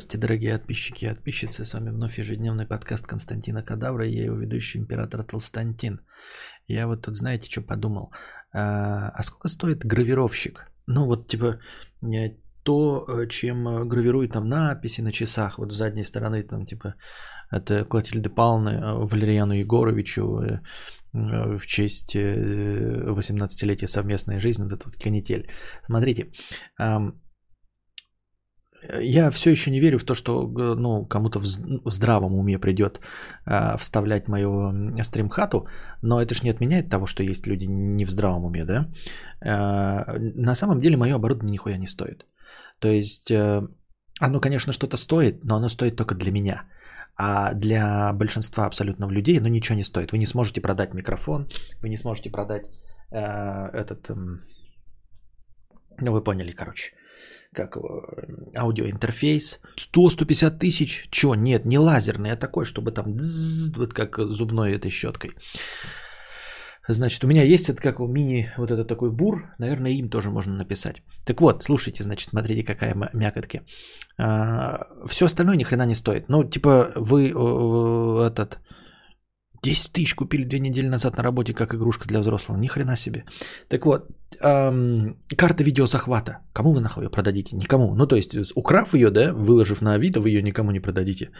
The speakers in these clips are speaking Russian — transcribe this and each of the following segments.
Здравствуйте, дорогие подписчики и подписчицы. С вами вновь ежедневный подкаст Константина Кадавра. И я его ведущий император Толстантин. Я вот тут, знаете, что подумал? А, а сколько стоит гравировщик? Ну вот типа то, чем гравируют там надписи на часах, вот с задней стороны там типа это Клотильды Павловны Валерьяну Егоровичу э, в честь 18-летия совместной жизни, вот этот вот канитель. Смотрите, я все еще не верю в то, что ну, кому-то в, здравом уме придет э, вставлять мою стримхату, но это же не отменяет того, что есть люди не в здравом уме, да? Э, на самом деле мое оборудование нихуя не стоит. То есть э, оно, конечно, что-то стоит, но оно стоит только для меня. А для большинства абсолютно людей оно ничего не стоит. Вы не сможете продать микрофон, вы не сможете продать э, этот... Э, ну, вы поняли, короче как аудиоинтерфейс. 100-150 тысяч. Чё? Нет, не лазерный, а такой, чтобы там вот как зубной этой щеткой. Значит, у меня есть это как мини, вот этот такой бур, наверное, им тоже можно написать. Так вот, слушайте, значит, смотрите, какая мякотки. А, все остальное ни хрена не стоит. Ну, типа, вы этот 10 тысяч купили две недели назад на работе как игрушка для взрослого. Ни хрена себе. Так вот, эм, карта видеозахвата. Кому вы нахуй ее продадите? Никому. Ну, то есть, украв ее, да, выложив на Авито, вы ее никому не продадите.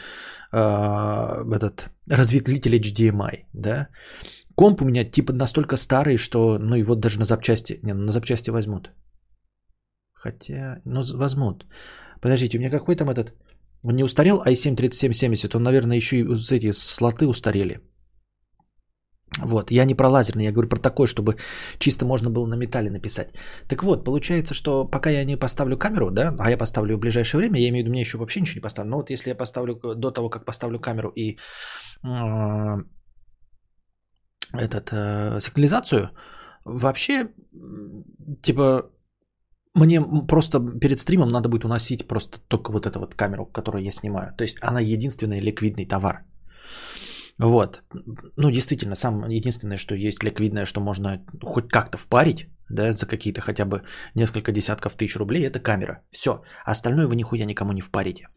Э, этот разветвитель HDMI, да. Комп у меня типа настолько старый, что, ну, его даже на запчасти, не, ну, на запчасти возьмут. Хотя, ну, возьмут. Подождите, у меня какой там этот... Он не устарел i7 3770, он, наверное, еще и эти слоты устарели. Вот, я не про лазерный, я говорю про такой, чтобы чисто можно было на металле написать. Так вот, получается, что пока я не поставлю камеру, да, а я поставлю в ближайшее время, я имею в виду, мне еще вообще ничего не поставлю, но вот если я поставлю до того, как поставлю камеру и э, этот, э, сигнализацию, вообще, типа, мне просто перед стримом надо будет уносить просто только вот эту вот камеру, которую я снимаю. То есть она единственный ликвидный товар. Вот. Ну, действительно, сам единственное, что есть ликвидное, что можно хоть как-то впарить, да, за какие-то хотя бы несколько десятков тысяч рублей, это камера. Все. Остальное вы нихуя никому не впарите.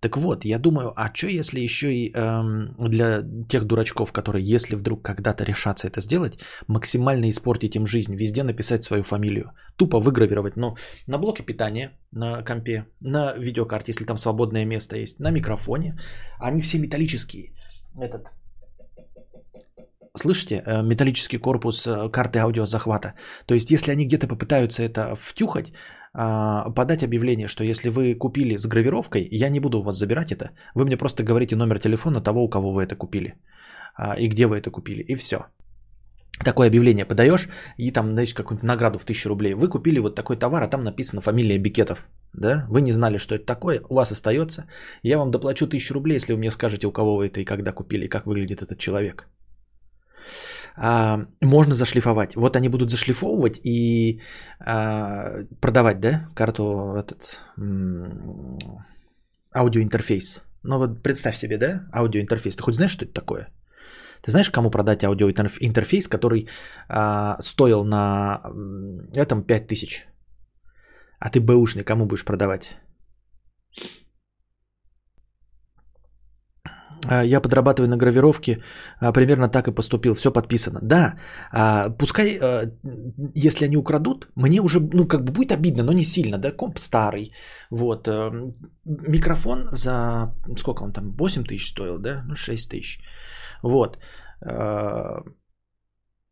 Так вот, я думаю, а что если еще и эм, для тех дурачков, которые, если вдруг когда-то решатся это сделать, максимально испортить им жизнь, везде написать свою фамилию, тупо выгравировать, ну, на блоке питания, на компе, на видеокарте, если там свободное место есть, на микрофоне, они все металлические. Этот слышите, э, металлический корпус э, карты аудиозахвата. То есть, если они где-то попытаются это втюхать, а, подать объявление, что если вы купили с гравировкой, я не буду у вас забирать это, вы мне просто говорите номер телефона того, у кого вы это купили а, и где вы это купили, и все. Такое объявление подаешь, и там, знаете, какую-нибудь награду в 1000 рублей. Вы купили вот такой товар, а там написано фамилия Бикетов. Да? Вы не знали, что это такое, у вас остается. Я вам доплачу 1000 рублей, если вы мне скажете, у кого вы это и когда купили, и как выглядит этот человек можно зашлифовать. Вот они будут зашлифовывать и а, продавать, да, карту этот аудиоинтерфейс. Ну вот представь себе, да, аудиоинтерфейс. Ты хоть знаешь, что это такое? Ты знаешь, кому продать аудиоинтерфейс, который а, стоил на этом 5000? А ты бэушный кому будешь продавать? Я подрабатываю на гравировке, а, примерно так и поступил, все подписано. Да, а, пускай, если они украдут, мне уже, ну, как бы будет обидно, но не сильно, да, комп старый, вот, микрофон за, сколько он там, 8 тысяч стоил, да, ну, 6 тысяч, вот,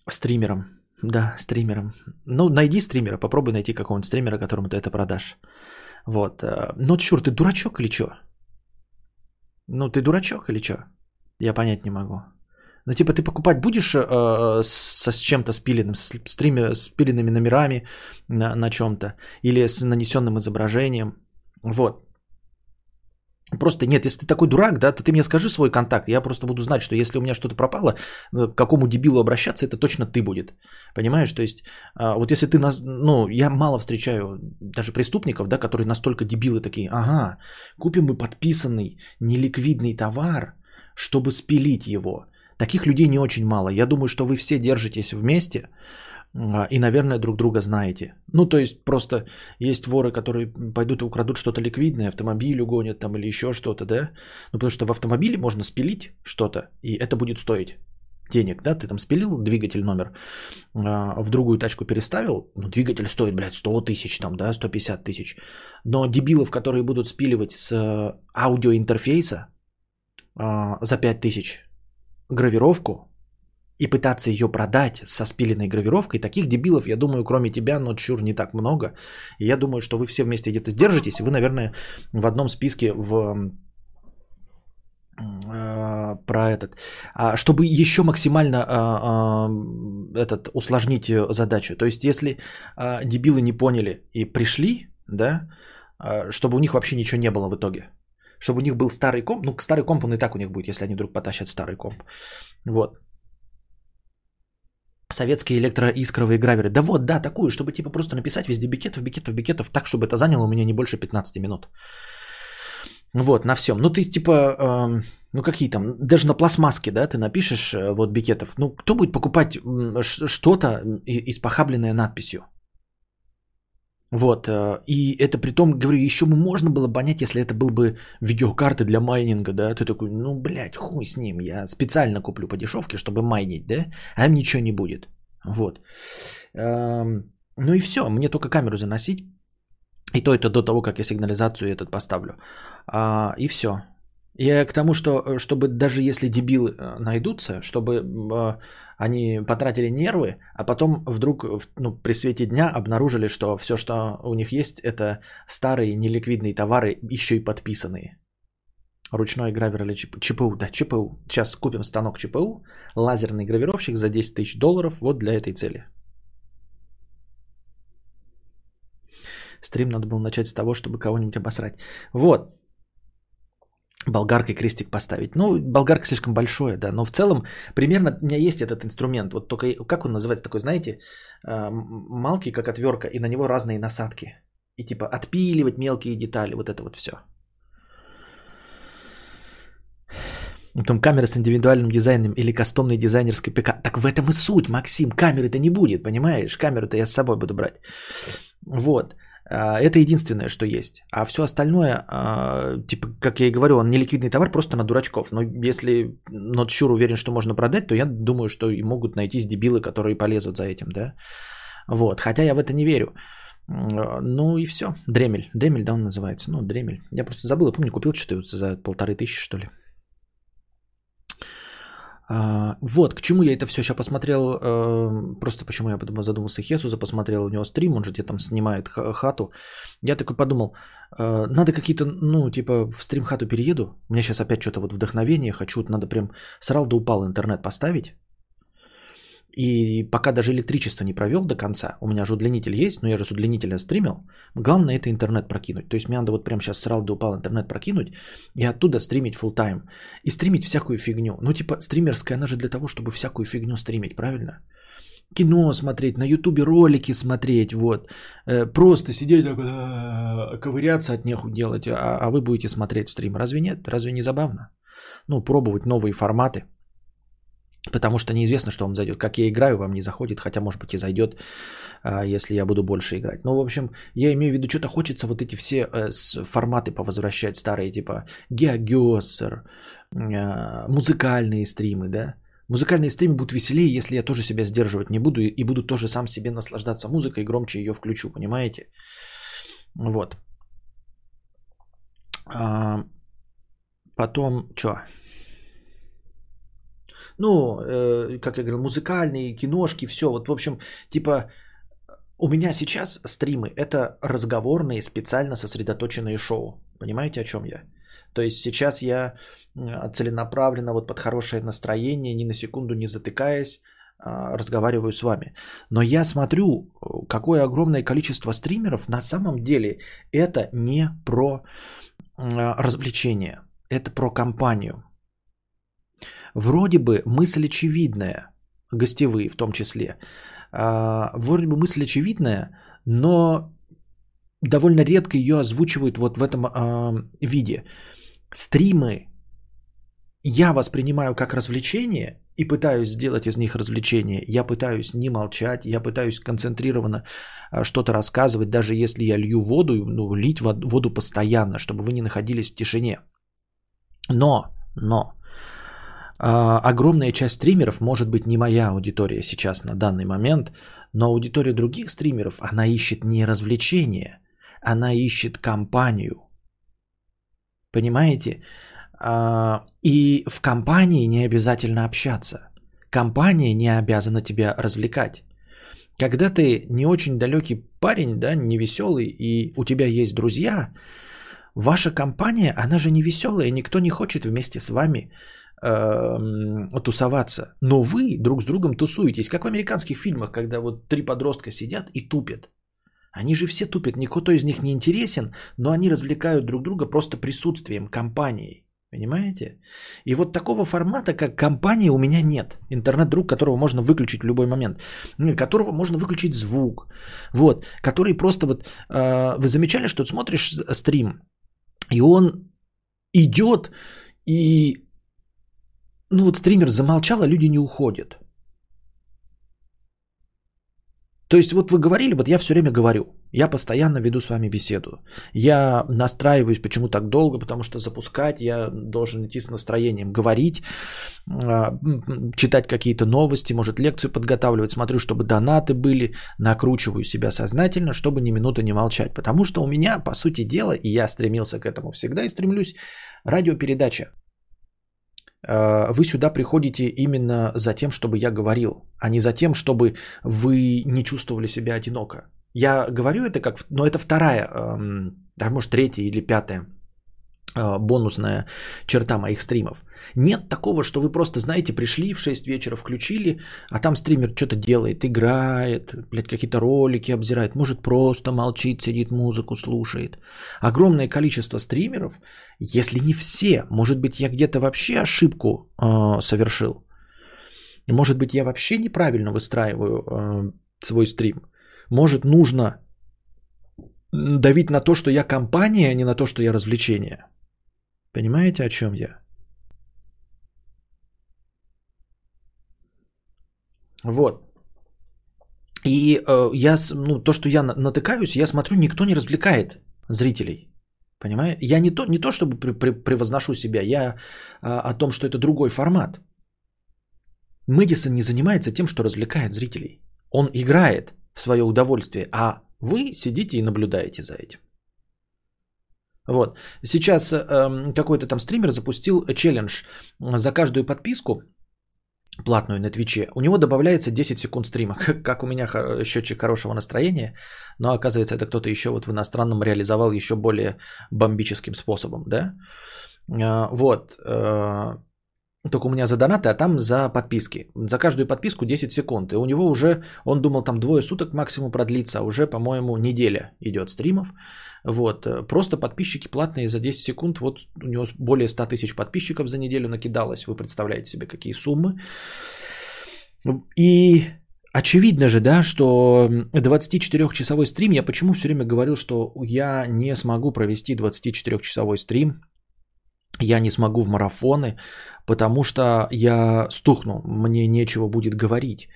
стримером, да, стримером, ну, найди стримера, попробуй найти какого-нибудь стримера, которому ты это продашь, вот, ну, черт, ты дурачок или что? Ну, ты дурачок или что? Я понять не могу. Ну, типа, ты покупать будешь э, со, с чем-то спиленным, с, стриме, с спиленными номерами на, на чем-то, или с нанесенным изображением. Вот. Просто нет, если ты такой дурак, да, то ты мне скажи свой контакт. Я просто буду знать, что если у меня что-то пропало, э, к какому дебилу обращаться, это точно ты будет. Понимаешь? То есть, а, вот если ты, ну, я мало встречаю даже преступников, да, которые настолько дебилы такие, ага, купим мы подписанный неликвидный товар, чтобы спилить его. Таких людей не очень мало. Я думаю, что вы все держитесь вместе, и, наверное, друг друга знаете. Ну, то есть просто есть воры, которые пойдут и украдут что-то ликвидное, автомобиль угонят там или еще что-то, да? Ну, потому что в автомобиле можно спилить что-то, и это будет стоить денег, да, ты там спилил двигатель номер, а, в другую тачку переставил, ну, двигатель стоит, блядь, 100 тысяч там, да, 150 тысяч. Но дебилов, которые будут спиливать с э, аудиоинтерфейса а, за 5 тысяч гравировку и пытаться ее продать со спиленной гравировкой, таких дебилов, я думаю, кроме тебя, но чур не так много. И я думаю, что вы все вместе где-то сдержитесь, вы, наверное, в одном списке в Э, про этот, а, чтобы еще максимально а, а, этот усложнить задачу. То есть, если дебилы не поняли и пришли, да, чтобы у них вообще ничего не было в итоге. Чтобы у них был старый комп, ну, старый комп он и так у них будет, если они вдруг потащат старый комп. Вот. Советские электроискровые граверы. Да вот, да, такую, чтобы типа просто написать везде бикетов, бикетов, бикетов, так, чтобы это заняло у меня не больше 15 минут. Вот, на всем. Ну, ты типа, э, ну какие там, даже на пластмасске, да, ты напишешь э, вот бикетов. Ну, кто будет покупать что-то испохабленное надписью? Вот, э, и это при том, говорю, еще бы можно было понять, если это был бы видеокарты для майнинга, да, ты такой, ну, блядь, хуй с ним, я специально куплю по дешевке, чтобы майнить, да, а им ничего не будет, вот. Эм, ну и все, мне только камеру заносить, и то это до того, как я сигнализацию этот поставлю. А, и все. Я к тому, что э, чтобы даже если дебилы э, найдутся, чтобы э, они потратили нервы, а потом вдруг ну, при свете дня обнаружили, что все, что у них есть, это старые неликвидные товары, еще и подписанные. Ручной гравер или ЧПУ. ЧПУ, да, ЧПУ. Сейчас купим станок ЧПУ, лазерный гравировщик за 10 тысяч долларов вот для этой цели. Стрим надо было начать с того, чтобы кого-нибудь обосрать. Вот. Болгаркой крестик поставить. Ну, болгарка слишком большое, да. Но в целом, примерно у меня есть этот инструмент. Вот только, как он называется такой, знаете, а, малкий, как отвертка, и на него разные насадки. И типа отпиливать мелкие детали, вот это вот все. Там камера с индивидуальным дизайном или кастомной дизайнерской ПК. Так в этом и суть, Максим. Камеры-то не будет, понимаешь? Камеру-то я с собой буду брать. Вот. А, это единственное, что есть. А все остальное, а, типа, как я и говорю, он не ликвидный товар просто на дурачков. Но если Notshur уверен, что можно продать, то я думаю, что и могут найтись дебилы, которые полезут за этим, да. Вот. Хотя я в это не верю. Ну и все. Дремель. Дремель, да, он называется. Ну, Дремель. Я просто забыл, я помню, купил что-то за полторы тысячи, что ли. А, вот, к чему я это все сейчас посмотрел, э, просто почему я потом задумался Хесуса, посмотрел у него стрим, он же где там снимает хату. Я такой подумал, э, надо какие-то, ну, типа в стрим хату перееду, у меня сейчас опять что-то вот вдохновение, хочу, надо прям срал да упал интернет поставить, и пока даже электричество не провел до конца, у меня же удлинитель есть, но я же с удлинителя стримил, главное это интернет прокинуть. То есть мне надо вот прямо сейчас срал да упал интернет прокинуть и оттуда стримить full тайм И стримить всякую фигню. Ну типа стримерская, она же для того, чтобы всякую фигню стримить, правильно? Кино смотреть, на ютубе ролики смотреть, вот. Э, просто сидеть так, ковыряться от неху делать, а, а вы будете смотреть стрим. Разве нет? Разве не забавно? Ну, пробовать новые форматы – Потому что неизвестно, что вам зайдет. Как я играю, вам не заходит, хотя, может быть, и зайдет, а, если я буду больше играть. Ну, в общем, я имею в виду, что-то хочется вот эти все э, форматы повозвращать старые, типа Геогессер, а, музыкальные стримы, да. Музыкальные стримы будут веселее, если я тоже себя сдерживать не буду и буду тоже сам себе наслаждаться музыкой громче ее включу, понимаете? Вот. А, потом, что? Ну, э, как я говорил, музыкальные, киношки, все. Вот, в общем, типа, у меня сейчас стримы – это разговорные, специально сосредоточенные шоу. Понимаете, о чем я? То есть сейчас я целенаправленно, вот под хорошее настроение, ни на секунду не затыкаясь, а, разговариваю с вами. Но я смотрю, какое огромное количество стримеров на самом деле это не про развлечение, это про компанию. Вроде бы мысль очевидная, гостевые в том числе, а, вроде бы мысль очевидная, но довольно редко ее озвучивают вот в этом а, виде. Стримы я воспринимаю как развлечение и пытаюсь сделать из них развлечение. Я пытаюсь не молчать, я пытаюсь концентрированно а, что-то рассказывать, даже если я лью воду, ну, лить воду постоянно, чтобы вы не находились в тишине. Но, но, огромная часть стримеров может быть не моя аудитория сейчас на данный момент, но аудитория других стримеров, она ищет не развлечение, она ищет компанию. Понимаете? А, и в компании не обязательно общаться. Компания не обязана тебя развлекать. Когда ты не очень далекий парень, да, не веселый, и у тебя есть друзья, ваша компания, она же не веселая, никто не хочет вместе с вами э, тусоваться. Но вы друг с другом тусуетесь, как в американских фильмах, когда вот три подростка сидят и тупят. Они же все тупят, никто из них не интересен, но они развлекают друг друга просто присутствием, компанией. Понимаете? И вот такого формата, как компания, у меня нет. Интернет-друг, которого можно выключить в любой момент. Которого можно выключить звук. Вот. Который просто вот... Э, вы замечали, что смотришь стрим, и он идет, и... Ну вот стример замолчал, а люди не уходят. То есть вот вы говорили, вот я все время говорю, я постоянно веду с вами беседу. Я настраиваюсь, почему так долго, потому что запускать я должен идти с настроением, говорить, а, читать какие-то новости, может лекцию подготавливать, смотрю, чтобы донаты были, накручиваю себя сознательно, чтобы ни минуты не молчать. Потому что у меня, по сути дела, и я стремился к этому всегда и стремлюсь, радиопередача. Э, вы сюда приходите именно за тем, чтобы я говорил, а не за тем, чтобы вы не чувствовали себя одиноко. Я говорю это как, но это вторая, да, может третья или пятая бонусная черта моих стримов. Нет такого, что вы просто, знаете, пришли в 6 вечера, включили, а там стример что-то делает, играет, блядь, какие-то ролики обзирает, может просто молчит, сидит, музыку слушает. Огромное количество стримеров если не все, может быть, я где-то вообще ошибку э, совершил. Может быть, я вообще неправильно выстраиваю э, свой стрим. Может, нужно давить на то, что я компания, а не на то, что я развлечение. Понимаете, о чем я? Вот. И э, я, ну, то, что я натыкаюсь, я смотрю, никто не развлекает зрителей. Понимаете? Я не то, не то чтобы превозношу себя, я а, о том, что это другой формат. Мэдисон не занимается тем, что развлекает зрителей. Он играет в свое удовольствие, а вы сидите и наблюдаете за этим. Вот. Сейчас э, какой-то там стример запустил челлендж за каждую подписку платную на Твиче, у него добавляется 10 секунд стрима, как у меня счетчик хорошего настроения, но оказывается это кто-то еще вот в иностранном реализовал еще более бомбическим способом, да? А, вот, э, только у меня за донаты, а там за подписки. За каждую подписку 10 секунд. И у него уже, он думал, там двое суток максимум продлится, а уже, по-моему, неделя идет стримов. Вот. Просто подписчики платные за 10 секунд. Вот у него более 100 тысяч подписчиков за неделю накидалось. Вы представляете себе, какие суммы. И очевидно же, да, что 24-часовой стрим, я почему все время говорил, что я не смогу провести 24-часовой стрим, я не смогу в марафоны, потому что я стухну, мне нечего будет говорить.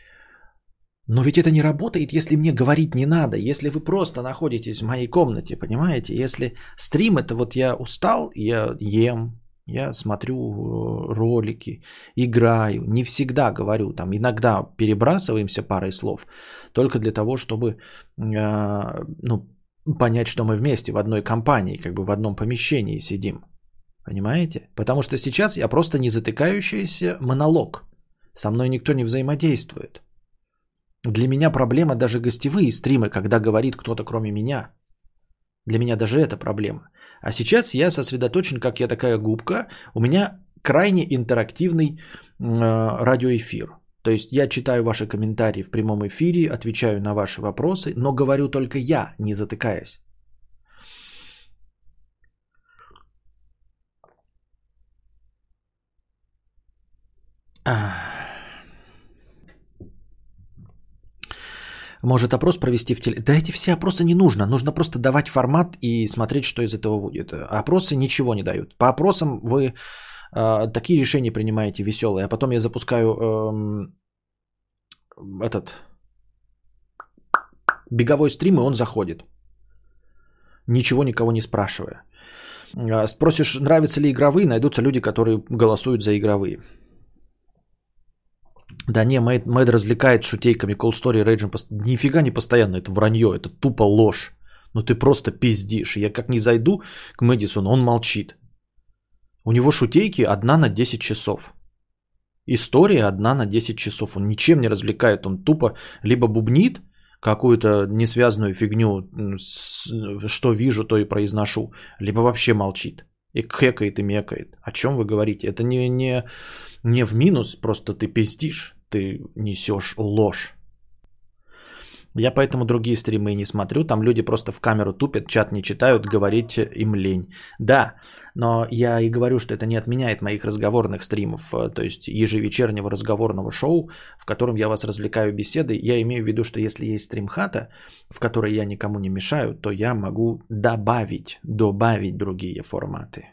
Но ведь это не работает, если мне говорить не надо, если вы просто находитесь в моей комнате, понимаете? Если стрим это вот я устал, я ем, я смотрю э, ролики, играю, не всегда говорю, там иногда перебрасываемся парой слов, только для того, чтобы э, ну, понять, что мы вместе в одной компании, как бы в одном помещении сидим. Понимаете? Потому что сейчас я просто не затыкающийся монолог. Со мной никто не взаимодействует. Для меня проблема даже гостевые стримы, когда говорит кто-то кроме меня. Для меня даже это проблема. А сейчас я сосредоточен, как я такая губка. У меня крайне интерактивный э, радиоэфир. То есть я читаю ваши комментарии в прямом эфире, отвечаю на ваши вопросы, но говорю только я, не затыкаясь. Может опрос провести в теле... Да эти все опросы не нужно. Нужно просто давать формат и смотреть, что из этого будет. Опросы ничего не дают. По опросам вы э, такие решения принимаете веселые, а потом я запускаю э, этот беговой стрим, и он заходит. Ничего никого не спрашивая. А, спросишь, нравятся ли игровые, найдутся люди, которые голосуют за игровые. Да не, Мэйд, Мэйд развлекает шутейками, Cold Story, Rage, пост... нифига не постоянно, это вранье, это тупо ложь. Ну ты просто пиздишь. Я как не зайду к Мэдисону, он молчит. У него шутейки одна на 10 часов. История одна на 10 часов. Он ничем не развлекает. Он тупо либо бубнит какую-то несвязанную фигню, что вижу, то и произношу, либо вообще молчит. И кекает и мекает. О чем вы говорите? Это не, не, не в минус, просто ты пиздишь, ты несешь ложь. Я поэтому другие стримы не смотрю, там люди просто в камеру тупят, чат не читают, говорить им лень. Да, но я и говорю, что это не отменяет моих разговорных стримов, э, то есть ежевечернего разговорного шоу, в котором я вас развлекаю беседой. Я имею в виду, что если есть стримхата, в которой я никому не мешаю, то я могу добавить, добавить другие форматы.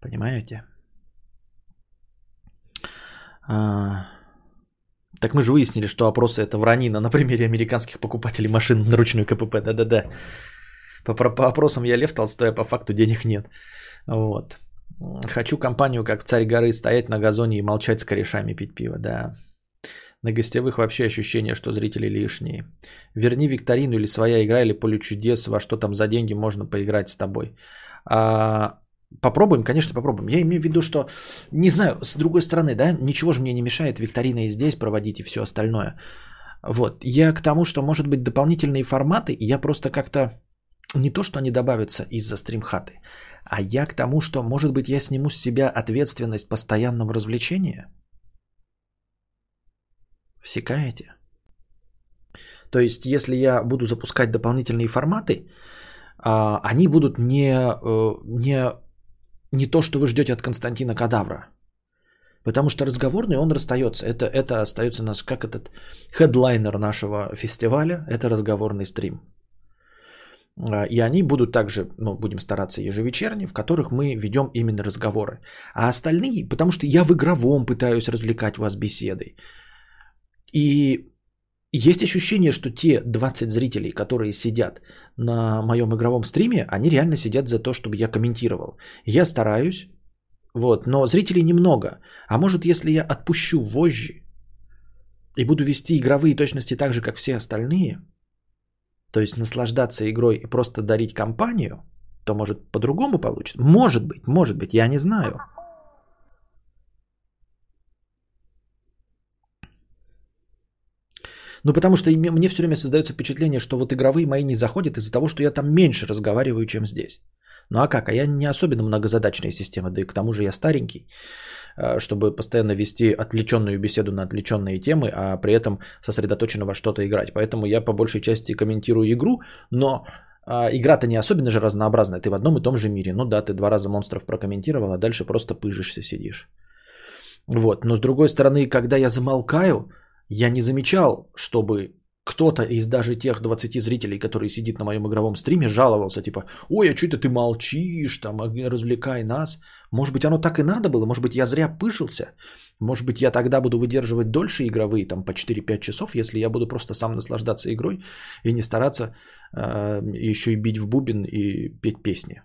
Понимаете? А... Так мы же выяснили, что опросы это вранина на примере американских покупателей машин на ручную КПП. Да-да-да. По, по опросам я Лев Толстой, а по факту денег нет. Вот. Хочу компанию, как в Царь горы, стоять на газоне и молчать с корешами пить пиво. Да. На гостевых вообще ощущение, что зрители лишние. Верни викторину или своя игра, или поле чудес, во что там за деньги можно поиграть с тобой. А, Попробуем, конечно, попробуем. Я имею в виду, что, не знаю, с другой стороны, да, ничего же мне не мешает викторины и здесь проводить и все остальное. Вот, я к тому, что, может быть, дополнительные форматы, я просто как-то, не то, что они добавятся из-за стримхаты, а я к тому, что, может быть, я сниму с себя ответственность постоянного развлечения. Всекаете? То есть, если я буду запускать дополнительные форматы, а, они будут не, э, не не то, что вы ждете от Константина Кадавра. Потому что разговорный, он расстается. Это, это остается наш, как этот хедлайнер нашего фестиваля, это разговорный стрим. А, и они будут также, ну, будем стараться ежевечерне, в которых мы ведем именно разговоры. А остальные, потому что я в игровом пытаюсь развлекать вас беседой. И есть ощущение, что те 20 зрителей, которые сидят на моем игровом стриме, они реально сидят за то, чтобы я комментировал. Я стараюсь, вот, но зрителей немного. А может, если я отпущу вожжи и буду вести игровые точности так же, как все остальные, то есть наслаждаться игрой и просто дарить компанию, то может по-другому получится. Может быть, может быть, я не знаю. Ну, потому что мне все время создается впечатление, что вот игровые мои не заходят из-за того, что я там меньше разговариваю, чем здесь. Ну а как? А я не особенно многозадачная система, да и к тому же я старенький, э, чтобы постоянно вести отвлеченную беседу на отвлеченные темы, а при этом сосредоточенно во что-то играть. Поэтому я по большей части комментирую игру, но а, игра-то не особенно же разнообразная, ты в одном и том же мире. Ну да, ты два раза монстров прокомментировал, а дальше просто пыжишься, сидишь. Вот, но с другой стороны, когда я замолкаю, я не замечал, чтобы кто-то из даже тех 20 зрителей, которые сидит на моем игровом стриме, жаловался, типа, ой, а что это ты молчишь, там, а развлекай нас. Может быть, оно так и надо было, может быть, я зря пышился, может быть, я тогда буду выдерживать дольше игровые, там, по 4-5 часов, если я буду просто сам наслаждаться игрой и не стараться э, еще и бить в бубен и петь песни.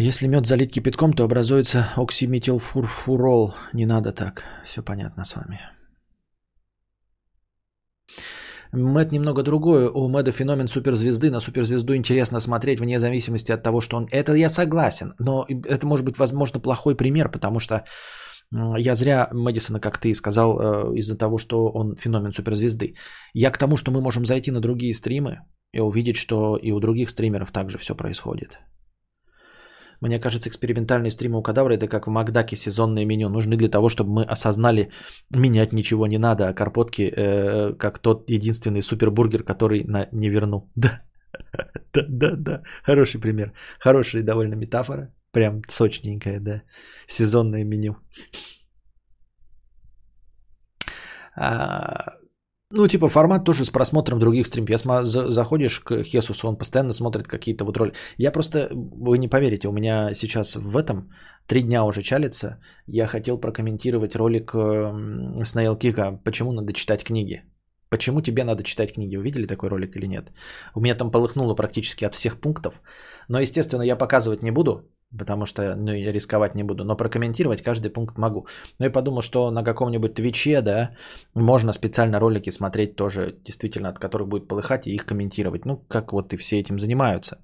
Если мед залить кипятком, то образуется оксиметилфурфурол. Не надо так. Все понятно с вами. Мэд немного другое. У Мэда феномен суперзвезды. На суперзвезду интересно смотреть вне зависимости от того, что он... Это я согласен. Но это может быть, возможно, плохой пример, потому что я зря Мэдисона, как ты сказал, э, из-за того, что он феномен суперзвезды. Я к тому, что мы можем зайти на другие стримы и увидеть, что и у других стримеров также все происходит. Мне кажется, экспериментальные стримы у кадавра это как в Макдаке сезонное меню. Нужны для того, чтобы мы осознали, менять ничего не надо, а карпотки э, как тот единственный супербургер, который на не верну. Да. Да, да, да. Хороший пример. Хорошая довольно метафора. Прям сочненькая, да. Сезонное меню. А, Ну, типа формат тоже с просмотром других стримов. Я заходишь к Хесусу, он постоянно смотрит какие-то вот роли. Я просто, вы не поверите, у меня сейчас в этом три дня уже чалится. Я хотел прокомментировать ролик с Найл Кика, почему надо читать книги. Почему тебе надо читать книги? Вы видели такой ролик или нет? У меня там полыхнуло практически от всех пунктов. Но, естественно, я показывать не буду, потому что ну, я рисковать не буду. Но прокомментировать каждый пункт могу. Ну и подумал, что на каком-нибудь Твиче, да, можно специально ролики смотреть тоже, действительно, от которых будет полыхать и их комментировать. Ну, как вот и все этим занимаются.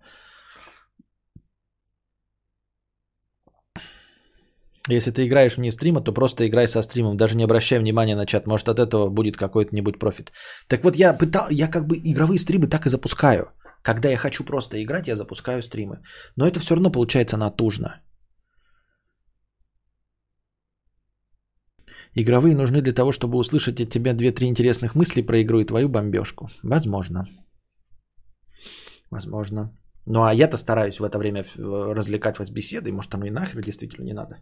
Если ты играешь вне стрима, то просто играй со стримом, даже не обращай внимания на чат. Может, от этого будет какой-то-нибудь профит. Так вот, я пытал, я как бы игровые стримы так и запускаю. Когда я хочу просто играть, я запускаю стримы. Но это все равно получается натужно. Игровые нужны для того, чтобы услышать от тебя две-три интересных мысли про игру и твою бомбежку. Возможно. Возможно. Ну а я-то стараюсь в это время развлекать вас беседой. Может, там и нахер действительно не надо.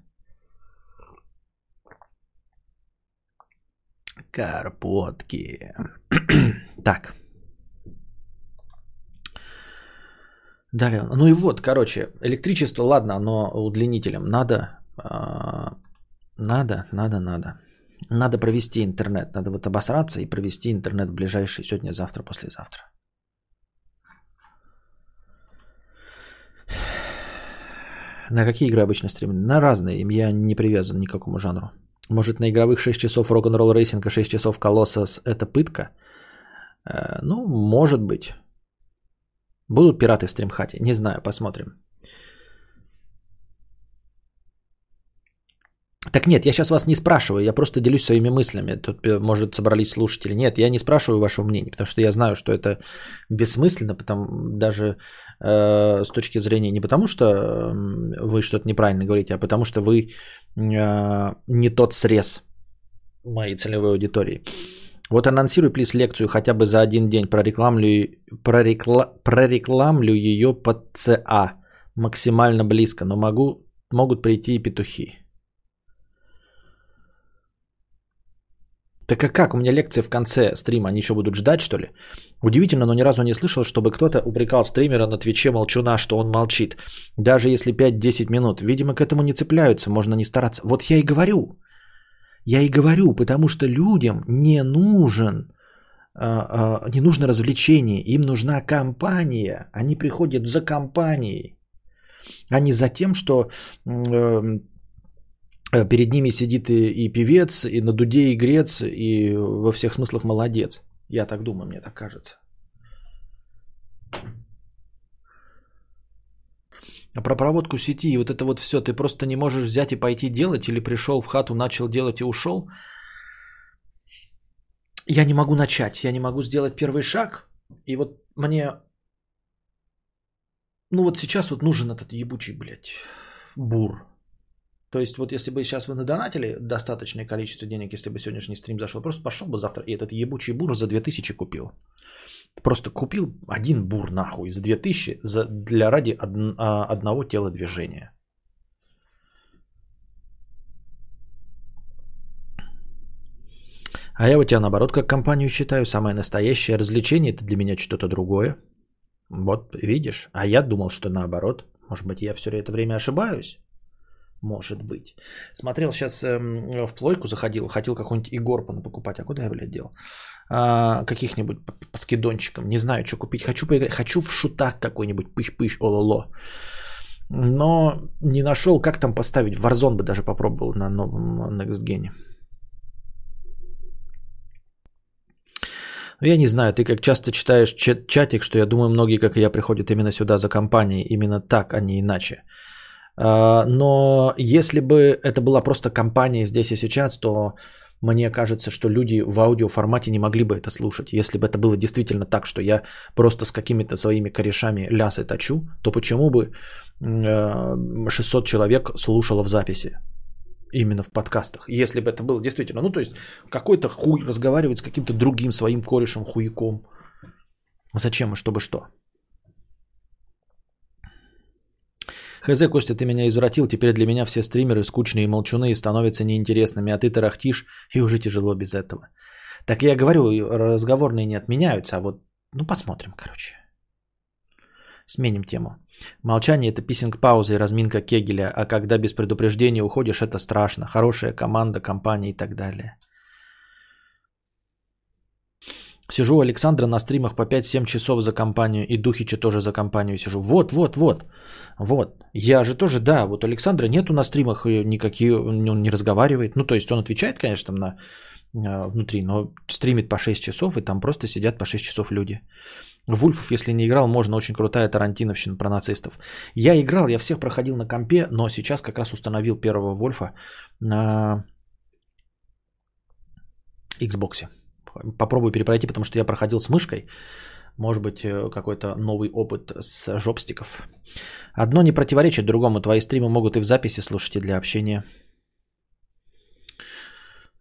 Карпотки. так. Далее. Ну и вот, короче, электричество, ладно, оно удлинителем. Надо, э, надо, надо, надо. Надо провести интернет. Надо вот обосраться и провести интернет в ближайшие сегодня, завтра, послезавтра. На какие игры обычно стримим? На разные. Я не привязан ни к какому жанру. Может, на игровых 6 часов рок-н-ролл рейсинга, 6 часов колоссос – это пытка? Э, ну, может быть. Будут пираты в стримхате? Не знаю, посмотрим. Так нет, я сейчас вас не спрашиваю, я просто делюсь своими мыслями. Тут, э, может, собрались слушатели. Нет, я не спрашиваю вашего мнения, потому что я знаю, что это бессмысленно, потому, даже э, с точки зрения не потому, что вы что-то неправильно говорите, а потому что вы э, не тот срез моей целевой аудитории. Вот анонсируй, плиз, лекцию хотя бы за один день, прорекламлю, прорекла, прорекламлю ее под ЦА максимально близко, но могу, могут прийти и петухи. Так а как? У меня лекция в конце стрима. Они еще будут ждать, что ли? Удивительно, но ни разу не слышал, чтобы кто-то упрекал стримера на Твиче молчуна, что он молчит. Даже если 5-10 минут. Видимо, к этому не цепляются, можно не стараться. Вот я и говорю. Я и говорю, потому что людям не нужен а, а, не нужно развлечение, им нужна компания. Они приходят за компанией, а не за тем, что эм, Э, перед ними сидит и, и певец, и на дуде игрец, и во всех смыслах молодец. Я так думаю, мне так кажется. А про проводку сети и вот это вот все, ты просто не можешь взять и пойти делать, или пришел в хату, начал делать и ушел. Я не могу начать, я не могу сделать первый шаг. И вот мне, ну вот сейчас вот нужен этот ебучий, блядь, бур. То есть вот если бы сейчас вы надонатили достаточное количество денег, если бы сегодняшний стрим зашел, просто пошел бы завтра и этот ебучий бур за 2000 купил. Просто купил один бур нахуй за 2000 за, для ради од, а, одного телодвижения. А я у тебя наоборот как компанию считаю, самое настоящее развлечение это для меня что-то другое. Вот видишь, а я думал, что наоборот. Может быть, я все это время ошибаюсь? Может быть. Смотрел сейчас эм, в плойку, заходил, хотел какой-нибудь Игорпана покупать. А куда я, блядь, делал? А, каких-нибудь по. Не знаю, что купить. Хочу поиграть. Хочу в шутах какой-нибудь. Пыщ-пыщ, ололо. Но не нашел, как там поставить. Warzone бы даже попробовал на новом Next Gen. Ну, я не знаю, ты как часто читаешь чатик, что я думаю, многие, как и я, приходят именно сюда за компанией. Именно так, а не иначе. А, но если бы это была просто компания здесь и сейчас, то мне кажется, что люди в аудиоформате не могли бы это слушать. Если бы это было действительно так, что я просто с какими-то своими корешами лясы точу, то почему бы 600 человек слушало в записи? Именно в подкастах. Если бы это было действительно, ну то есть какой-то хуй разговаривать с каким-то другим своим корешем, хуяком. Зачем и чтобы что? Хз, Костя, ты меня извратил, теперь для меня все стримеры скучные и молчуны и становятся неинтересными, а ты тарахтишь, и уже тяжело без этого. Так я говорю, разговорные не отменяются, а вот, ну посмотрим, короче. Сменим тему. Молчание – это писинг-пауза и разминка Кегеля, а когда без предупреждения уходишь, это страшно. Хорошая команда, компания и так далее. Сижу у Александра на стримах по 5-7 часов за компанию, и Духича тоже за компанию сижу. Вот, вот, вот, вот. Я же тоже, да, вот Александра нету на стримах никакие, он не разговаривает. Ну, то есть он отвечает, конечно, там на а, внутри, но стримит по 6 часов, и там просто сидят по 6 часов люди. Вульфов, если не играл, можно очень крутая тарантиновщина про нацистов. Я играл, я всех проходил на компе, но сейчас как раз установил первого Вольфа на Xbox. Попробую перепройти, потому что я проходил с мышкой. Может быть, э, какой-то новый опыт с жопстиков. Одно не противоречит другому. Твои стримы могут и в записи слушать, и для общения.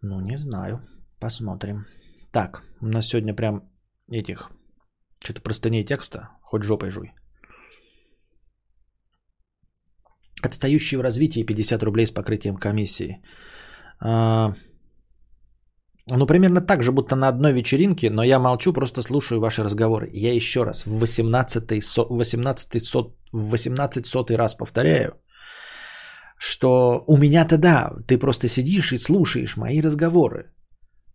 Ну, не знаю. Посмотрим. Так, у нас сегодня прям этих что-то простыней текста, хоть жопой жуй. Отстающие в развитии 50 рублей с покрытием комиссии. А, ну, примерно так же, будто на одной вечеринке, но я молчу, просто слушаю ваши разговоры. Я еще раз в 18, со, 18, сот, 18 сотый раз повторяю, что у меня-то да, ты просто сидишь и слушаешь мои разговоры.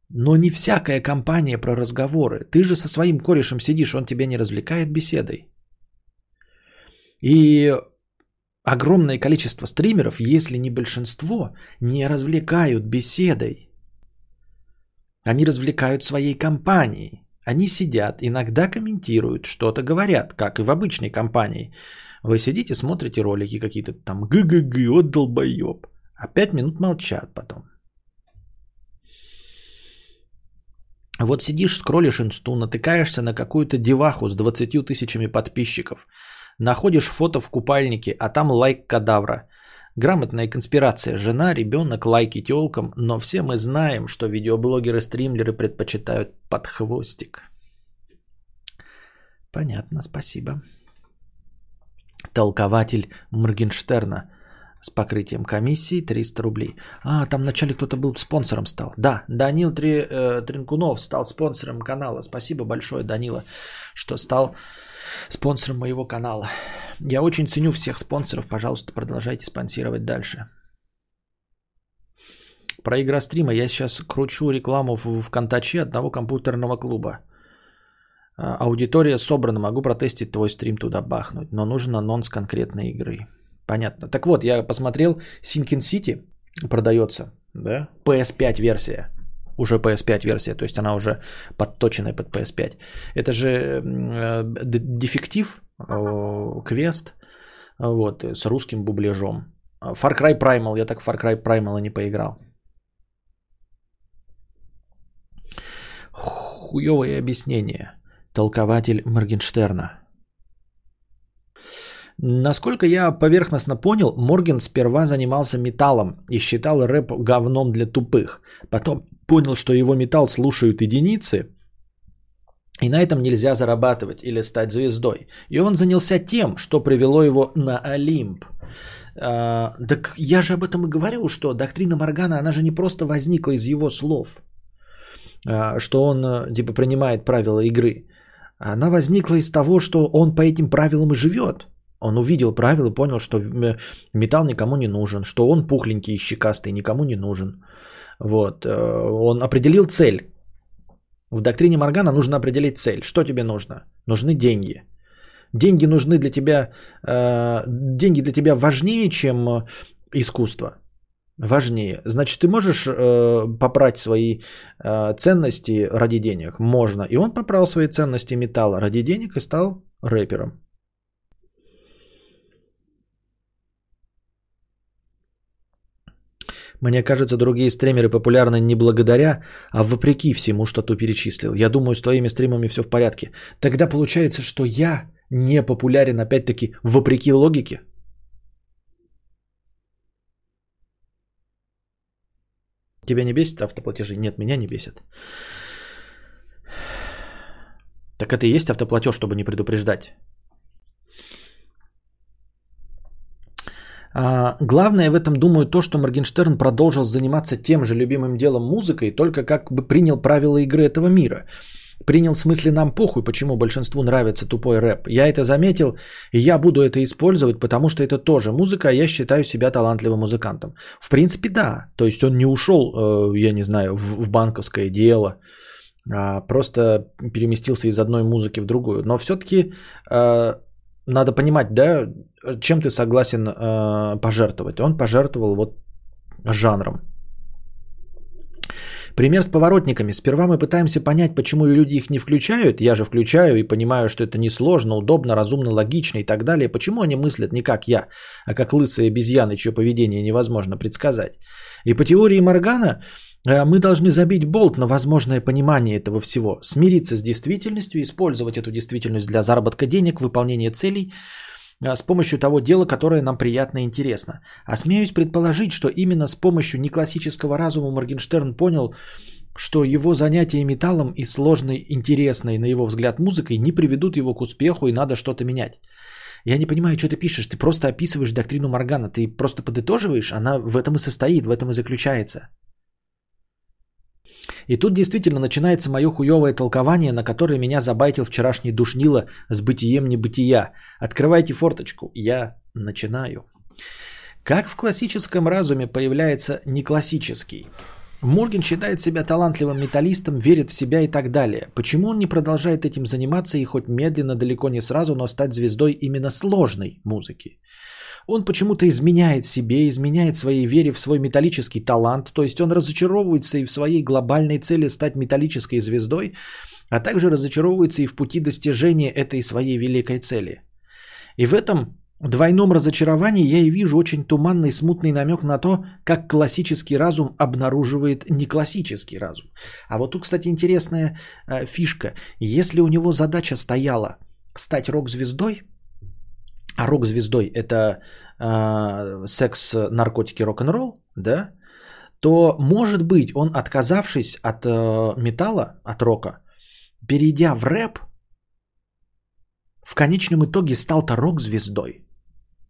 Но не всякая компания про разговоры. Ты же со своим корешем сидишь, он тебя не развлекает беседой. И огромное количество стримеров, если не большинство, не развлекают беседой. Они развлекают своей компанией. Они сидят, иногда комментируют, что-то говорят, как и в обычной компании. Вы сидите, смотрите ролики какие-то там г-г-г, вот долбоеб. А пять минут молчат потом. Вот сидишь, скроллишь инсту, натыкаешься на какую-то деваху с 20 тысячами подписчиков. Находишь фото в купальнике, а там лайк кадавра. Грамотная конспирация. Жена, ребенок, лайки телкам. Но все мы знаем, что видеоблогеры, стримлеры предпочитают под хвостик. Понятно, спасибо. Толкователь Моргенштерна с покрытием комиссии 300 рублей. А, там вначале кто-то был спонсором стал. Да, Данил Три, э, Тринкунов стал спонсором канала. Спасибо большое, Данила, что стал спонсором моего канала. Я очень ценю всех спонсоров. Пожалуйста, продолжайте спонсировать дальше. Про игрострима я сейчас кручу рекламу в ВКонтаче одного компьютерного клуба. А, аудитория собрана, могу протестить твой стрим туда бахнуть, но нужен анонс конкретной игры. Понятно. Так вот, я посмотрел, Sinking City продается, да, PS5 версия. Уже PS5 версия, то есть она уже подточенная под PS5. Это же э, дефектив, квест, вот, с русским бубляжом. Far Cry Primal, я так Far Cry Primal не поиграл. Хуевое объяснение. Толкователь Моргенштерна. Насколько я поверхностно понял, Морген сперва занимался металлом и считал рэп говном для тупых. Потом понял, что его металл слушают единицы, и на этом нельзя зарабатывать или стать звездой. И он занялся тем, что привело его на Олимп. А, так я же об этом и говорил, что доктрина Моргана, она же не просто возникла из его слов, а, что он типа принимает правила игры. Она возникла из того, что он по этим правилам и живет. Он увидел правила, понял, что металл никому не нужен, что он пухленький и щекастый, никому не нужен. Вот. Э, он определил цель. В доктрине Моргана нужно определить цель. Что тебе нужно? Нужны деньги. Деньги нужны для тебя, э, деньги для тебя важнее, чем искусство. Важнее. Значит, ты можешь э, попрать свои ценности ради денег? Можно. И он попрал свои ценности металла ради денег и стал рэпером. Мне кажется, другие стримеры популярны не благодаря, а вопреки всему, что ты перечислил. Я думаю, с твоими стримами все в порядке. Тогда получается, что я не популярен, опять-таки, вопреки логике. Тебя не бесит автоплатежи? Нет, меня не бесит. Так это и есть автоплатеж, чтобы не предупреждать. Главное в этом, думаю, то, что Моргенштерн продолжил заниматься тем же любимым делом музыкой, только как бы принял правила игры этого мира. Принял в смысле нам похуй, почему большинству нравится тупой рэп. Я это заметил, и я буду это использовать, потому что это тоже музыка, а я считаю себя талантливым музыкантом. В принципе, да. То есть он не ушел, э, я не знаю, в банковское дело, а просто переместился из одной музыки в другую. Но все-таки э, надо понимать, да, чем ты согласен э, пожертвовать. Он пожертвовал вот жанром. Пример с поворотниками. Сперва мы пытаемся понять, почему люди их не включают. Я же включаю и понимаю, что это несложно, удобно, разумно, логично и так далее. Почему они мыслят не как я, а как лысые обезьяны, чье поведение невозможно предсказать. И по теории Моргана мы должны забить болт на возможное понимание этого всего, смириться с действительностью, использовать эту действительность для заработка денег, выполнения целей – а, с помощью того дела, которое нам приятно и интересно. А смеюсь предположить, что именно с помощью неклассического разума Моргенштерн понял, что его занятия металлом и сложной, интересной, на его взгляд, музыкой не приведут его к успеху и надо что-то менять. Я не понимаю, что ты пишешь. Ты просто описываешь доктрину Моргана. Ты просто подытоживаешь. Она в этом и состоит, в этом и заключается. И тут действительно начинается мое хуевое толкование, на которое меня забайтил вчерашний душнило с бытием небытия. Открывайте форточку, я начинаю. Как в классическом разуме появляется неклассический? Морген считает себя талантливым металлистом, верит в себя и так далее. Почему он не продолжает этим заниматься и хоть медленно, далеко не сразу, но стать звездой именно сложной музыки? Он почему-то изменяет себе, изменяет своей вере в свой металлический талант, то есть он разочаровывается и в своей глобальной цели стать металлической звездой, а также разочаровывается и в пути достижения этой своей великой цели. И в этом двойном разочаровании я и вижу очень туманный смутный намек на то, как классический разум обнаруживает неклассический разум. А вот тут, кстати, интересная э, фишка. Если у него задача стояла стать рок-звездой – а рок-звездой это э, секс, наркотики, рок-н-ролл, да, то, может быть, он, отказавшись от э, металла, от рока, перейдя в рэп, в конечном итоге стал-то рок-звездой.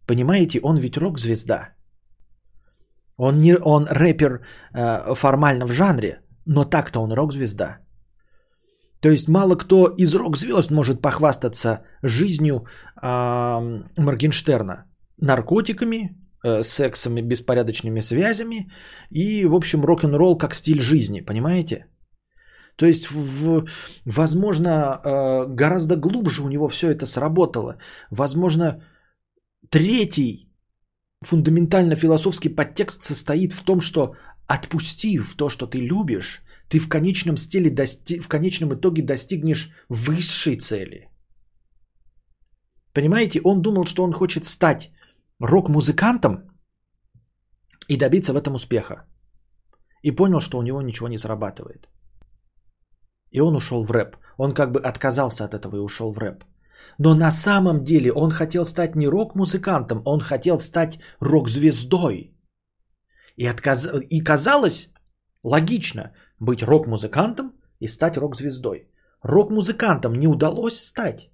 Понимаете, он ведь рок-звезда. Он, не, он рэпер э, формально в жанре, но так-то он рок-звезда. То есть мало кто из рок-звезд может похвастаться жизнью э, Моргенштерна. Наркотиками, э, сексом и беспорядочными связями и, в общем, рок-н-ролл как стиль жизни, понимаете? То есть, в, возможно, э, гораздо глубже у него все это сработало. Возможно, третий фундаментально философский подтекст состоит в том, что отпустив то, что ты любишь, ты в конечном, стиле дости... в конечном итоге достигнешь высшей цели. Понимаете, он думал, что он хочет стать рок-музыкантом и добиться в этом успеха. И понял, что у него ничего не срабатывает. И он ушел в рэп. Он как бы отказался от этого и ушел в рэп. Но на самом деле он хотел стать не рок-музыкантом, он хотел стать рок-звездой. И, отказ... и казалось логично, быть рок-музыкантом и стать рок-звездой. Рок-музыкантом не удалось стать.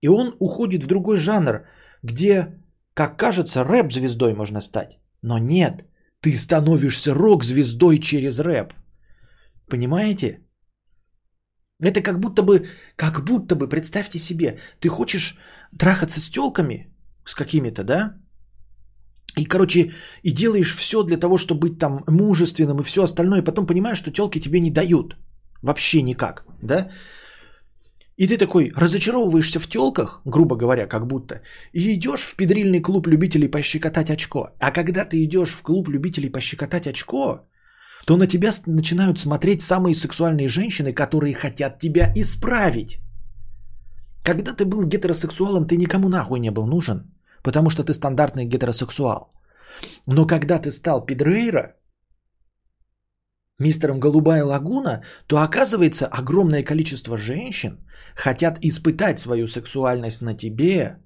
И он уходит в другой жанр, где, как кажется, рэп-звездой можно стать. Но нет, ты становишься рок-звездой через рэп. Понимаете? Это как будто бы, как будто бы, представьте себе, ты хочешь трахаться с телками, с какими-то, да? И, короче, и делаешь все для того, чтобы быть там мужественным и все остальное, и потом понимаешь, что телки тебе не дают. Вообще никак, да? И ты такой разочаровываешься в телках, грубо говоря, как будто, и идешь в педрильный клуб любителей пощекотать очко. А когда ты идешь в клуб любителей пощекотать очко, то на тебя начинают смотреть самые сексуальные женщины, которые хотят тебя исправить. Когда ты был гетеросексуалом, ты никому нахуй не был нужен потому что ты стандартный гетеросексуал. Но когда ты стал Педрейра, мистером Голубая лагуна, то оказывается огромное количество женщин хотят испытать свою сексуальность на тебе,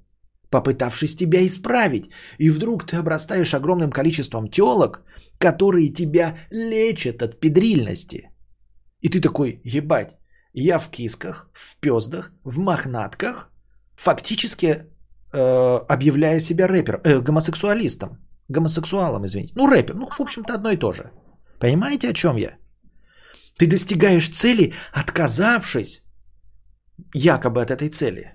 попытавшись тебя исправить. И вдруг ты обрастаешь огромным количеством телок, которые тебя лечат от педрильности. И ты такой, ебать, я в кисках, в пездах, в мохнатках, фактически объявляя себя рэпер, э, гомосексуалистом. Гомосексуалам, извините. Ну, рэпер. Ну, в общем-то, одно и то же. Понимаете, о чем я? Ты достигаешь цели, отказавшись якобы от этой цели.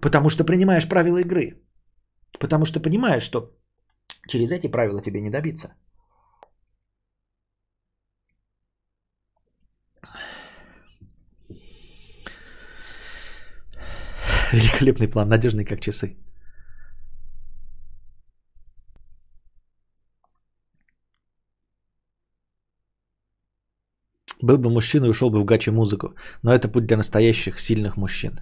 Потому что принимаешь правила игры. Потому что понимаешь, что через эти правила тебе не добиться. Великолепный план, надежный как часы. Был бы мужчина и ушел бы в гачи музыку. Но это путь для настоящих сильных мужчин.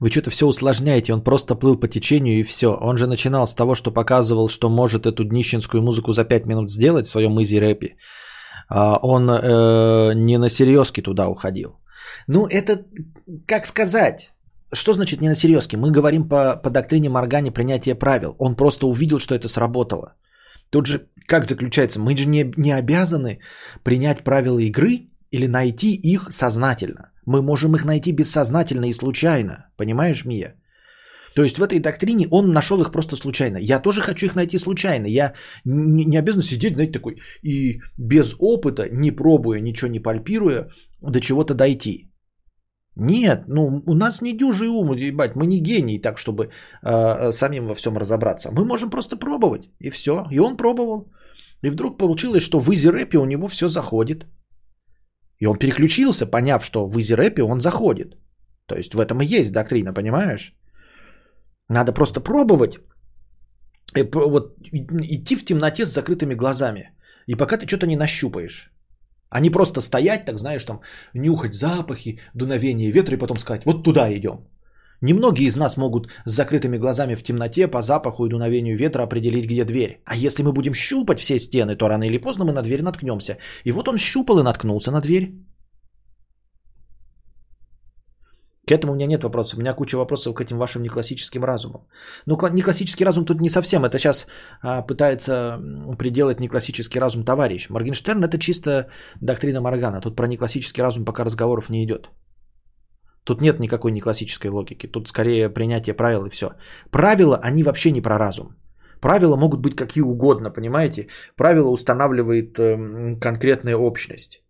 Вы что-то все усложняете, он просто плыл по течению и все. Он же начинал с того, что показывал, что может эту днищенскую музыку за 5 минут сделать в своем изи рэпе. А он э, не на серьезки туда уходил. Ну, это, как сказать, что значит не на серьезке? Мы говорим по, по доктрине Моргани принятия правил. Он просто увидел, что это сработало. Тут же как заключается? Мы же не, не обязаны принять правила игры или найти их сознательно. Мы можем их найти бессознательно и случайно. Понимаешь, Мия? То есть в этой доктрине он нашел их просто случайно. Я тоже хочу их найти случайно. Я не, не обязан сидеть, знаете, такой и без опыта, не пробуя, ничего не пальпируя, до чего-то дойти. Нет, ну у нас не дюжий ум, ебать, мы не гении так, чтобы э, самим во всем разобраться. Мы можем просто пробовать, и все. И он пробовал. И вдруг получилось, что в изи рэпе у него все заходит. И он переключился, поняв, что в изи он заходит. То есть в этом и есть доктрина, понимаешь? Надо просто пробовать. И, вот, идти в темноте с закрытыми глазами. И пока ты что-то не нащупаешь. А не просто стоять, так знаешь, там, нюхать запахи, дуновение ветра и потом сказать, вот туда идем. Немногие из нас могут с закрытыми глазами в темноте по запаху и дуновению ветра определить, где дверь. А если мы будем щупать все стены, то рано или поздно мы на дверь наткнемся. И вот он щупал и наткнулся на дверь. К этому у меня нет вопросов. У меня куча вопросов к этим вашим неклассическим разумам. Ну, неклассический разум тут не совсем. Это сейчас а, пытается приделать неклассический разум товарищ. Моргенштерн это чисто доктрина Моргана. Тут про неклассический разум пока разговоров не идет. Тут нет никакой неклассической логики. Тут скорее принятие правил и все. Правила, они вообще не про разум. Правила могут быть какие угодно, понимаете? Правила устанавливает э, конкретная общность.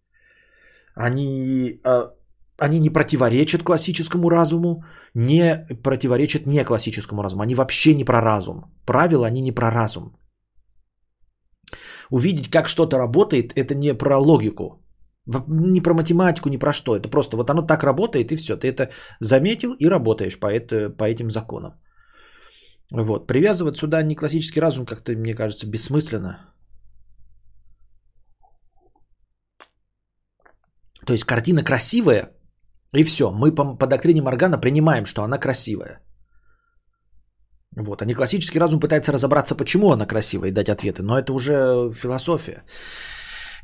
Они э, они не противоречат классическому разуму, не противоречат не классическому разуму. Они вообще не про разум. Правила, они не про разум. Увидеть, как что-то работает, это не про логику. Не про математику, не про что. Это просто вот оно так работает, и все. Ты это заметил и работаешь по, это, по этим законам. Вот. Привязывать сюда не классический разум как-то, мне кажется, бессмысленно. То есть картина красивая, и все. Мы по, по доктрине Моргана принимаем, что она красивая. Вот. А не классический разум пытается разобраться, почему она красивая и дать ответы. Но это уже философия.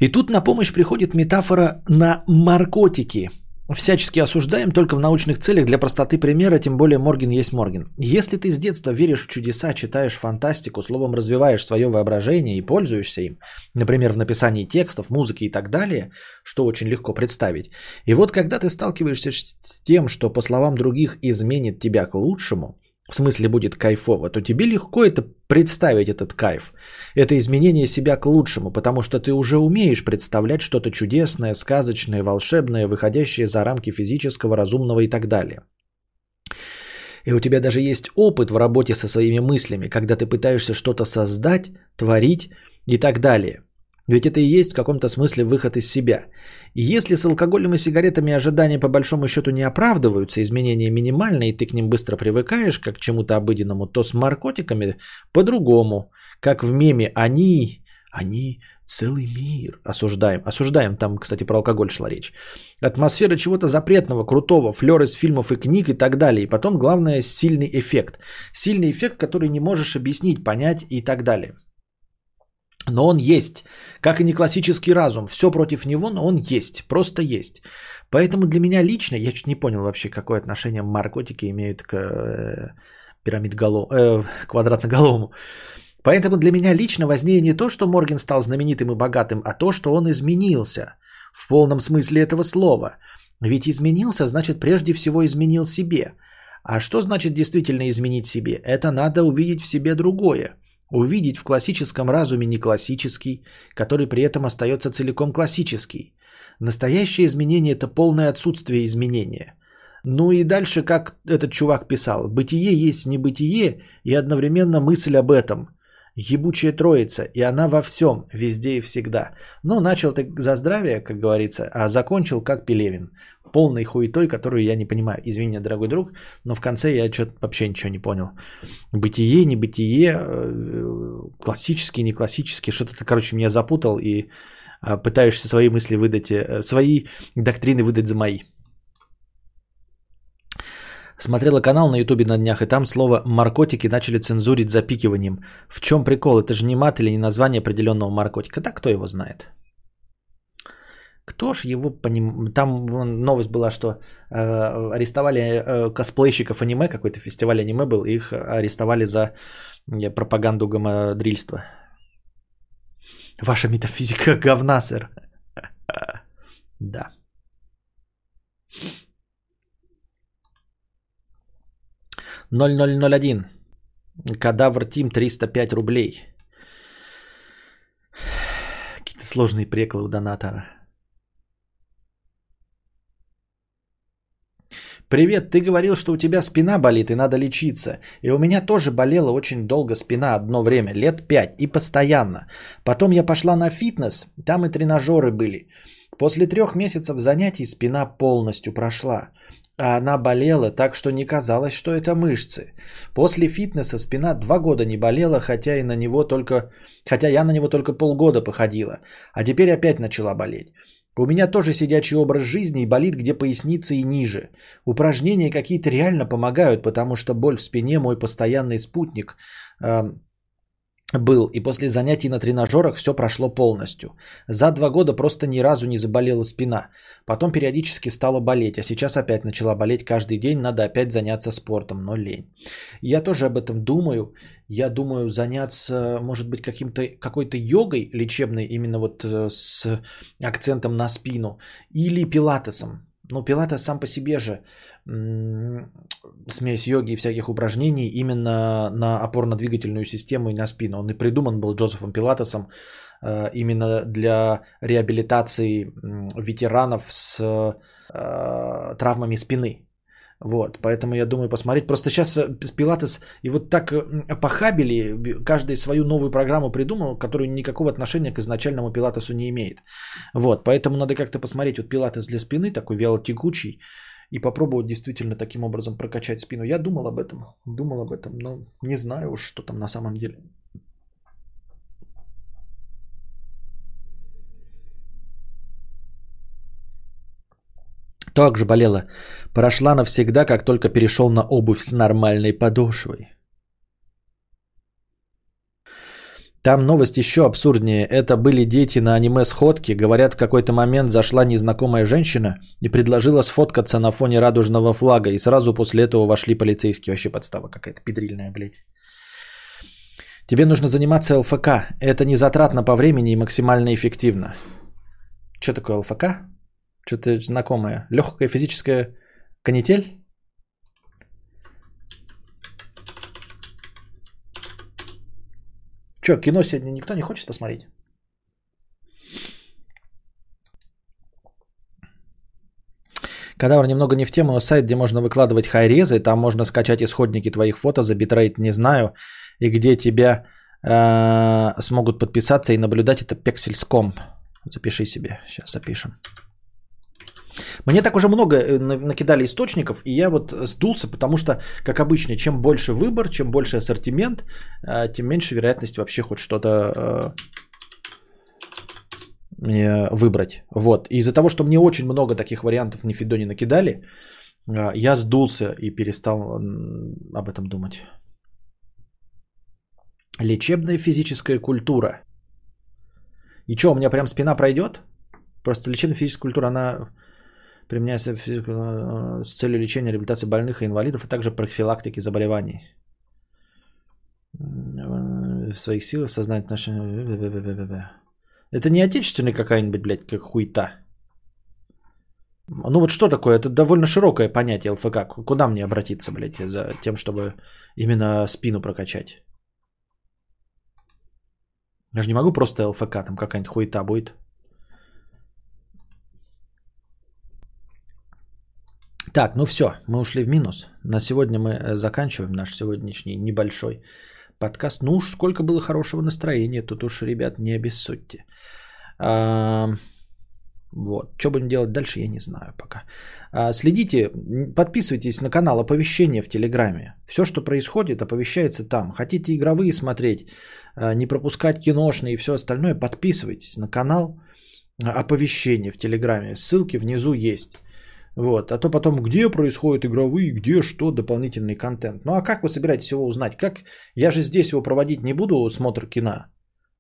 И тут на помощь приходит метафора на наркотики – всячески осуждаем только в научных целях для простоты примера, тем более Морген есть Морген. Если ты с детства веришь в чудеса, читаешь фантастику, словом развиваешь свое воображение и пользуешься им, например, в написании текстов, музыки и так далее, что очень легко представить. И вот когда ты сталкиваешься с тем, что по словам других изменит тебя к лучшему, в смысле будет кайфово, то тебе легко это представить, этот кайф. Это изменение себя к лучшему, потому что ты уже умеешь представлять что-то чудесное, сказочное, волшебное, выходящее за рамки физического, разумного и так далее. И у тебя даже есть опыт в работе со своими мыслями, когда ты пытаешься что-то создать, творить и так далее. Ведь это и есть в каком-то смысле выход из себя. И если с алкоголем и сигаретами ожидания по большому счету не оправдываются, изменения минимальные, и ты к ним быстро привыкаешь, как к чему-то обыденному, то с наркотиками по-другому. Как в меме «они», «они целый мир» осуждаем. Осуждаем, там, кстати, про алкоголь шла речь. Атмосфера чего-то запретного, крутого, флер из фильмов и книг и так далее. И потом, главное, сильный эффект. Сильный эффект, который не можешь объяснить, понять и так далее. Но он есть, как и не классический разум. Все против него, но он есть, просто есть. Поэтому для меня лично, я чуть не понял вообще, какое отношение наркотики имеют к э, пирамидголовому, э, квадратноголовому. Поэтому для меня лично важнее не то, что Морген стал знаменитым и богатым, а то, что он изменился. в полном смысле этого слова. Ведь изменился, значит, прежде всего изменил себе. А что значит действительно изменить себе? Это надо увидеть в себе другое. Увидеть в классическом разуме не классический, который при этом остается целиком классический. Настоящее изменение – это полное отсутствие изменения. Ну и дальше, как этот чувак писал, бытие есть небытие и одновременно мысль об этом. Ебучая троица, и она во всем, везде и всегда. Ну, начал ты за здравие, как говорится, а закончил как Пелевин. Полной хуетой, которую я не понимаю. Извини меня, дорогой друг, но в конце я что-то вообще ничего не понял. Бытие, небытие, э, классический, не классический, что-то ты, короче, меня запутал и а, пытаешься свои мысли выдать, э, свои доктрины выдать за мои. Смотрела канал на ютубе на днях, и там слово «маркотики» начали цензурить запикиванием. В чем прикол? Это же не мат или не название определенного наркотика. Да кто его знает? Кто ж его поним... Там новость была, что э, арестовали э, косплейщиков аниме, какой-то фестиваль аниме был, их арестовали за э, пропаганду гомодрильства. Ваша метафизика говна, сэр. Да. «0001. Кадавр Тим 305 рублей». Какие-то сложные преклы у донатора. Привет, ты говорил, что у тебя спина болит и надо лечиться. И у меня тоже болела очень долго спина одно время, лет пять, и постоянно. Потом я пошла на фитнес, там и тренажеры были. После трех месяцев занятий спина полностью прошла. А она болела так, что не казалось, что это мышцы. После фитнеса спина два года не болела, хотя и на него только, хотя я на него только полгода походила. А теперь опять начала болеть. У меня тоже сидячий образ жизни и болит где поясница и ниже. Упражнения какие-то реально помогают, потому что боль в спине мой постоянный спутник был. И после занятий на тренажерах все прошло полностью. За два года просто ни разу не заболела спина. Потом периодически стала болеть, а сейчас опять начала болеть каждый день. Надо опять заняться спортом, но лень. Я тоже об этом думаю. Я думаю заняться, может быть, каким-то, какой-то йогой лечебной, именно вот э, с акцентом на спину, или пилатесом. Но пилатес сам по себе же смесь йоги и всяких упражнений именно на опорно-двигательную систему и на спину. Он и придуман был Джозефом Пилатесом э, именно для реабилитации ветеранов с э, травмами спины. Вот, поэтому я думаю посмотреть. Просто сейчас э, Пилатес и вот так похабили, каждый свою новую программу придумал, которая никакого отношения к изначальному Пилатесу не имеет. Вот, поэтому надо как-то посмотреть. Вот Пилатес для спины, такой вялотекучий, и попробовать действительно таким образом прокачать спину. Я думал об этом, думал об этом, но не знаю уж, что там на самом деле. Также болела. Прошла навсегда, как только перешел на обувь с нормальной подошвой. Там новость еще абсурднее. Это были дети на аниме-сходке. Говорят, в какой-то момент зашла незнакомая женщина и предложила сфоткаться на фоне радужного флага. И сразу после этого вошли полицейские. Вообще подстава какая-то педрильная, блядь. Тебе нужно заниматься ЛФК. Это не затратно по времени и максимально эффективно. Что такое ЛФК? Что-то знакомое. Легкая физическая канитель? Что, кино сегодня никто не хочет посмотреть? Кадавр немного не в тему, но сайт, где можно выкладывать хайрезы, там можно скачать исходники твоих фото за битрейт не знаю, и где тебя э, смогут подписаться и наблюдать это пексельском. Запиши себе, сейчас запишем. Мне так уже много э, накидали источников, и я вот сдулся, потому что, как обычно, чем больше выбор, чем больше ассортимент, э, тем меньше вероятность вообще хоть что-то э, выбрать. Вот. Из-за того, что мне очень много таких вариантов на Фидоне накидали, я сдулся и перестал об этом думать. Лечебная физическая культура. И что, у меня прям спина пройдет? Просто лечебная физическая культура, она Применяется э, с целью лечения, реабилитации больных и инвалидов, а также профилактики заболеваний. В своих силах сознать отношения. Это не отечественная какая-нибудь, блядь, как хуйта. Ну вот что такое? Это довольно широкое понятие ЛФК. Куда мне обратиться, блядь, за тем, чтобы именно спину прокачать? Я же не могу просто ЛФК, там какая-нибудь хуета будет. Так, ну все, мы ушли в минус. На сегодня мы э, заканчиваем наш сегодняшний небольшой подкаст. Ну уж сколько было хорошего настроения, тут уж, ребят, не обессудьте. А, вот. Что будем делать дальше, я не знаю пока. А, следите, подписывайтесь на канал оповещения в Телеграме. Все, что происходит, оповещается там. Хотите игровые смотреть, а, не пропускать киношные и все остальное, подписывайтесь на канал оповещения в Телеграме. Ссылки внизу есть. Вот. А то потом, где происходят игровые, где что, дополнительный контент. Ну а как вы собираетесь его узнать? Как? Я же здесь его проводить не буду, смотр кино.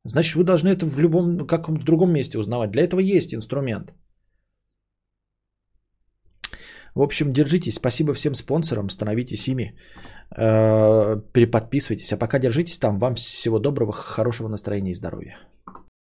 Значит, вы должны это в любом, как в другом месте узнавать. Для этого есть инструмент. В общем, держитесь. Спасибо всем спонсорам. Становитесь ими. Э, переподписывайтесь. А пока держитесь там. Вам всего доброго, хорошего настроения и здоровья.